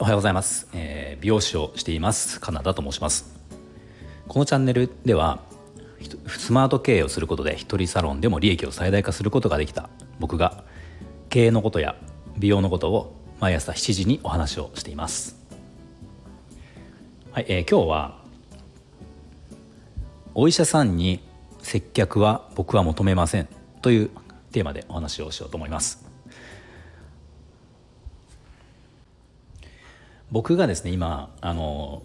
おはようございます、えー、美容師をしています。カナダと申します。このチャンネルではスマート経営をすることで一人サロンでも利益を最大化することができた。僕が経営のことや美容のことを毎朝7時にお話をしています。はい、えー、今日はお医者さんに接客は僕は求めませんというテーマでお話をしようと思います僕がですね今あの、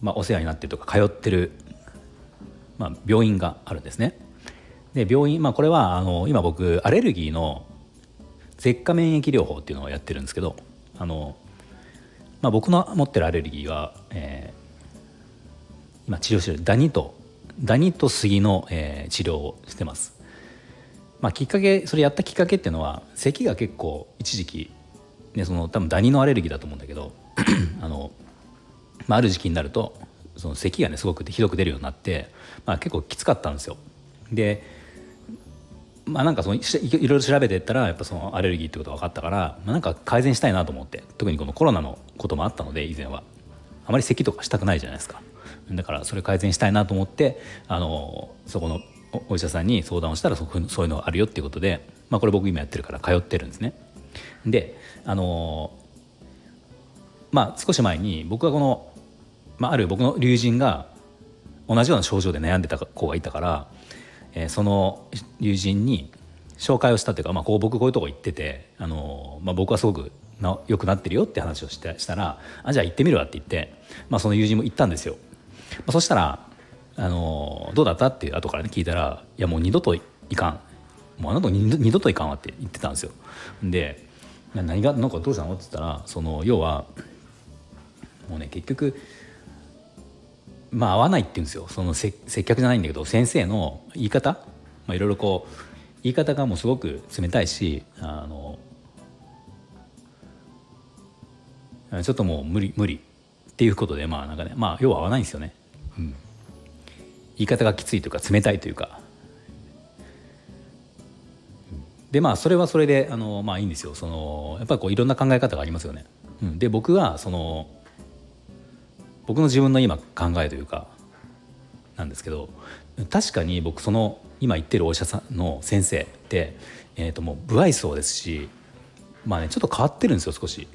まあ、お世話になってるとか通ってる、まあ、病院があるんですねで病院、まあ、これはあの今僕アレルギーの舌下免疫療法っていうのをやってるんですけどあの、まあ、僕の持ってるアレルギーは、えー、今治療してるダニとダニと杉の、えー、治療をしてます。まあ、きっかけそれやったきっかけっていうのは咳が結構一時期、ね、その多分ダニのアレルギーだと思うんだけど あの、まあ、ある時期になるとその咳がねすごくひどく出るようになって、まあ、結構きつかったんですよ。でまあなんかそのいろいろ調べてったらやっぱそのアレルギーってことが分かったから、まあ、なんか改善したいなと思って特にこのコロナのこともあったので以前はあまり咳とかしたくないじゃないですか。だからそれ改善したいなと思ってあのそこのお医者さんに相談をしたらそういうのがあるよっていうことで、まあ、これ僕今やってるから通ってるんですね。であのまあ少し前に僕はこの、まあ、ある僕の友人が同じような症状で悩んでた子がいたから、えー、その友人に紹介をしたっていうか、まあ、こう僕こういうとこ行ってて、あのまあ、僕はすごくな良くなってるよって話をしてしたら「あじゃあ行ってみるわ」って言って、まあ、その友人も行ったんですよ。まあ、そしたらあの「どうだった?」って後からね聞いたら「いやもう二度といかんもうあなた二度といかんわ」って言ってたんですよ。で何がなんかどうしたの？って言ったらその要はもうね結局まあ合わないって言うんですよその接客じゃないんだけど先生の言い方、まあ、いろいろこう言い方がもうすごく冷たいしあのちょっともう無理無理っていうことでまあなんかねまあ要は合わないんですよね。うん、言い方がきついというか冷たいというか。でまあそれはそれであのまあいいんですよそのやっぱりこういろんな考え方がありますよね。うん、で僕はその僕の自分の今考えというかなんですけど確かに僕その今言ってるお医者さんの先生って、えー、ともう不愛想ですしまあねちょっと変わってるんですよ少し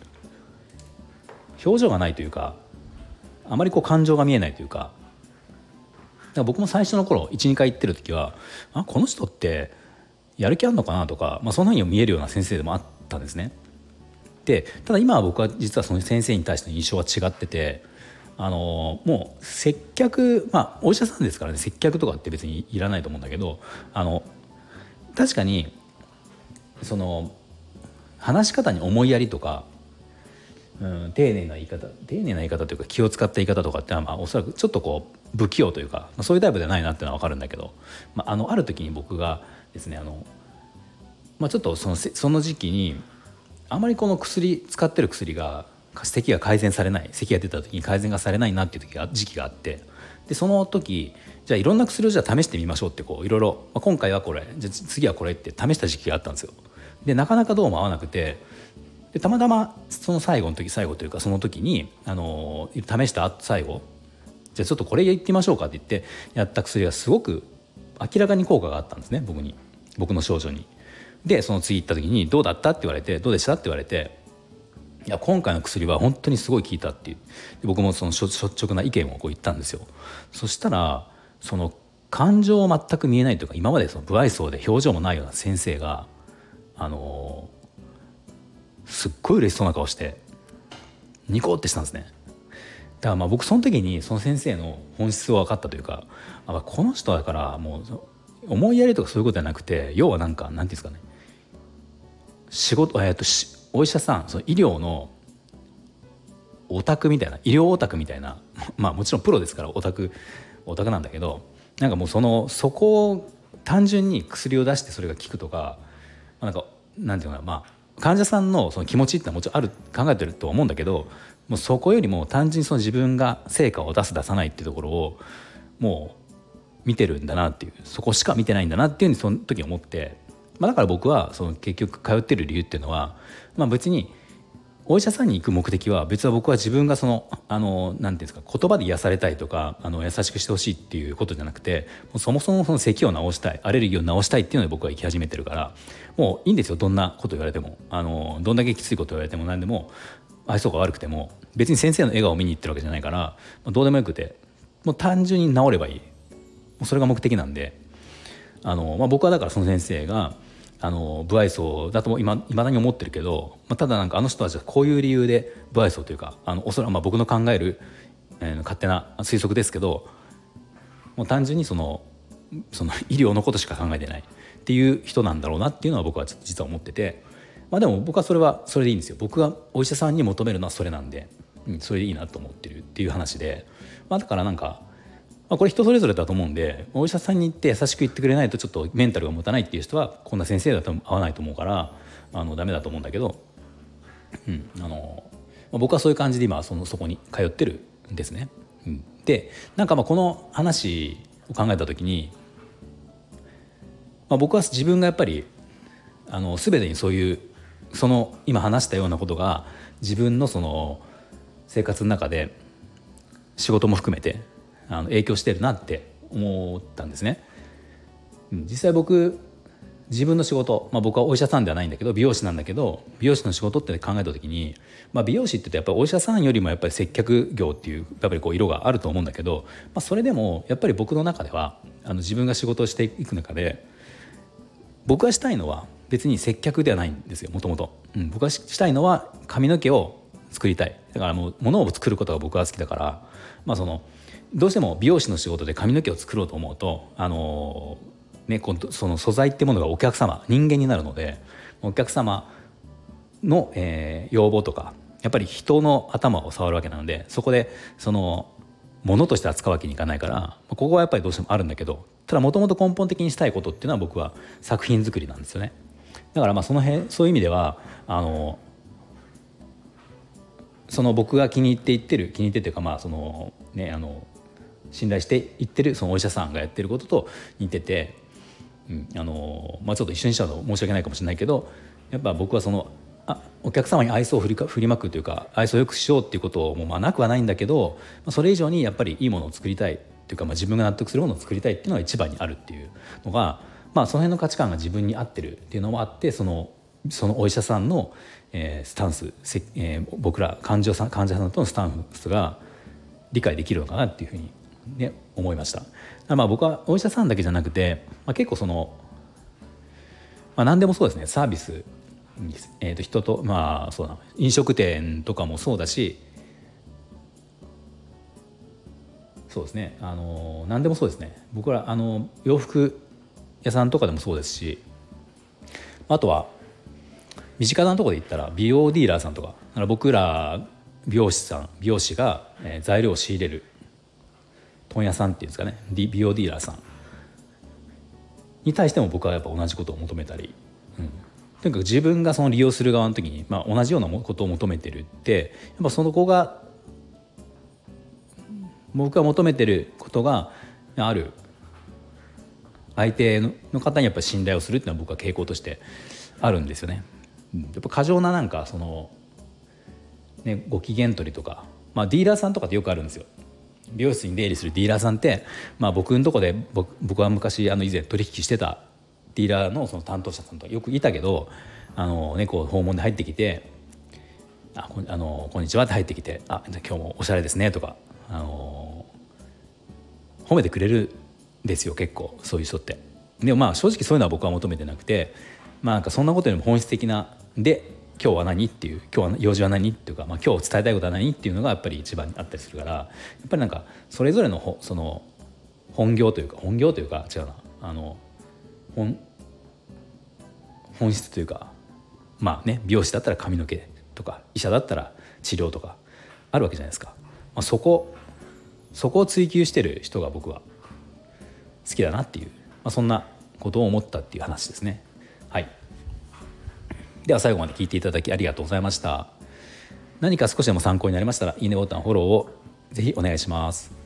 表情がないというかあまりこう感情が見えないというかだから僕も最初の頃12回行ってる時はあこの人ってやる気あるのかなとか、まあ、そんなに見えるような先生でもあったんですね。でただ今は僕は実はその先生に対しての印象は違っててあのもう接客まあお医者さんですからね接客とかって別にいらないと思うんだけどあの確かにその話し方に思いやりとかうん、丁寧な言い方丁寧な言い方というか気を使った言い方とかってのは、まあ、おそらくちょっとこう不器用というか、まあ、そういうタイプではないなっていうのは分かるんだけど、まあ、あのある時に僕がですねあの、まあ、ちょっとそのその時期にあまりこの薬使ってる薬が咳が改善されない咳が出た時に改善がされないなっていう時が時期があってでその時じゃあいろんな薬をじゃあ試してみましょうってこういろいろ、まあ、今回はこれじゃ次はこれって試した時期があったんですよ。でなかなかどうも合わなくてでたまたまその最後の時最後というかその時にあの試した最後じゃちょっとこれやってみましょうかって言ってやった薬がすごく明らかに効果があったんですね僕に僕の症状に。でその次行った時に「どうだった?」って言われて「どうでした?」って言われて「いや今回の薬は本当にすごい効いた」っていう僕もその率直な意見をこう言ったんですよ。そしたらその感情を全く見えないというか今までその不愛想で表情もないような先生があのすっごい嬉しそうな顔してニコってしたんですねだからまあ僕その時にその先生の本質を分かったというかあこの人だからもう思いやりとかそういうことじゃなくて要はなんかなんていうんですかね。仕事えっとお医者さんその医療のオタクみたいな医療オタクみたいな まあもちろんプロですからオタクオタクなんだけどなんかもうそのそこを単純に薬を出してそれが効くとかまあなんかなんていうかなまあ患者さんのその気持ちってのはもちろんある考えてると思うんだけどもうそこよりも単純にその自分が成果を出す出さないっていうところをもう見てるんだなっていうそこしか見てないんだなっていうふうにその時思ってまあ、だから僕はその結局通ってる理由っていうのは、まあ、別にお医者さんに行く目的は別は僕は自分がそのあのなんていうんですか言葉で癒されたいとかあの優しくしてほしいっていうことじゃなくてもそもそもその咳を治したいアレルギーを治したいっていうので僕は行き始めてるからもういいんですよどんなこと言われても。あのどんだけきついこと言われても何でも愛想が悪くても別に先生の笑顔を見に行ってるわけじゃないから、まあ、どうでもよくてもう単純に治ればいい。もうそれが目的なんであの、まあ、僕はだからその先生があの不愛想だともいまだに思ってるけど、まあ、ただなんかあの人たちはこういう理由で不愛想というかあのおそらくまあ僕の考える、えー、勝手な推測ですけどもう単純にそのその医療のことしか考えてないっていう人なんだろうなっていうのは僕は実は思ってて、まあ、でも僕はそれはそれでいいんですよ。僕がお医者さんに求めるのはそれなんで、うん、それでいいなと思ってるっていう話で、まあ、だからなんかまあ、これ人それぞれだと思うんでお医者さんに行って優しく言ってくれないとちょっとメンタルが持たないっていう人はこんな先生だと合わないと思うからあのダメだと思うんだけど、うんあのまあ、僕はそういう感じで今そのそこに通ってるんですね。うん、でなんかまあこの話を考えた時に、まあ、僕は自分がやっぱりあの全てにそういうその今話したようなことが自分のその生活の中で仕事も含めてあの影響してるなって思ったんですね。実際僕自分の仕事、まあ、僕はお医者さんではないんだけど美容師なんだけど美容師の仕事って考えた時に、まあ、美容師って言うとやっぱりお医者さんよりもやっぱり接客業っていうやっぱりこう色があると思うんだけど、まあ、それでもやっぱり僕の中ではあの自分が仕事をしていく中で僕がしたいのは別に接客ではないんですよもともと。僕がしたいのは髪の毛を作りたいだからもう物を作ることが僕は好きだからまあそのどうしても美容師の仕事で髪の毛を作ろうと思うとあのねその素材ってものがお客様人間になるのでお客様の、えー、要望とかやっぱり人の頭を触るわけなのでそこでそのものとして扱うわけにいかないからここはやっぱりどうしてもあるんだけどただもともと根本的にしたいことっていうのは僕は作品作りなんですよね。だからまあその辺そういう意味ではあのその僕が気に入っていってる気に入ってっていうかまあそのねあの信頼していってるそのお医者さんがやってることと似てて、うんあのまあ、ちょっと一緒にしたの申し訳ないかもしれないけどやっぱ僕はそのあお客様に愛想を振りか振りまくというか愛想をよくしようっていうこともまあなくはないんだけど、まあ、それ以上にやっぱりいいものを作りたいっていうか、まあ、自分が納得するものを作りたいっていうのが一番にあるっていうのが、まあ、その辺の価値観が自分に合ってるっていうのもあってそのそのお医者さんの、えー、スタンス、えー、僕ら患者さん患者さんとのスタンスが理解できるのかなっていうふうにね、思いました。まあ僕はお医者さんだけじゃなくて、まあ、結構その、まあ、何でもそうですね。サービス、えー、と人とまあそうだ飲食店とかもそうだしそうですね。あの何でもそうですね。僕らあの洋服屋さんとかでもそうですしあとは身近なところで言ったら美容ディーラーさんとかだから僕ら美容師さん美容師が、材料を仕入れる問屋さんっていうんですかね美容ディーラーさん。に対しても僕はやっぱ同じことを求めたり、うん、とにかく自分がその利用する側の時に、まあ、同じようなことを求めてるってやっぱその子が僕が求めてることがある相手の方にやっぱ信頼をするっていうのは僕は傾向としてあるんですよね。やっぱ過剰ななんかその、ね、ご機嫌取りとか、まあ、ディーラーさんとかってよくあるんですよ。美容室に出入りするディーラーさんって、まあ、僕のとこで僕は昔あの以前取引してたディーラーのその担当者さんとかよくいたけどあの、ね、こう訪問で入ってきて「あこあのこんにちは」って入ってきて「あ今日もおしゃれですね」とかあの褒めてくれるですよ結構そういう人って。でもまあ正直そういうのは僕は求めてなくてまあなんかそんなことよりも本質的なで今日は何っていう今日は用事は何っていうか、まあ、今日伝えたいことは何っていうのがやっぱり一番あったりするからやっぱりなんかそれぞれのその本業というか本業というか違うなあの本本質というかまあね美容師だったら髪の毛とか医者だったら治療とかあるわけじゃないですか、まあ、そこそこを追求してる人が僕は好きだなっていう、まあ、そんなことを思ったっていう話ですね。はい。では最後まで聞いていただきありがとうございました。何か少しでも参考になりましたらいいねボタンフォローをぜひお願いします。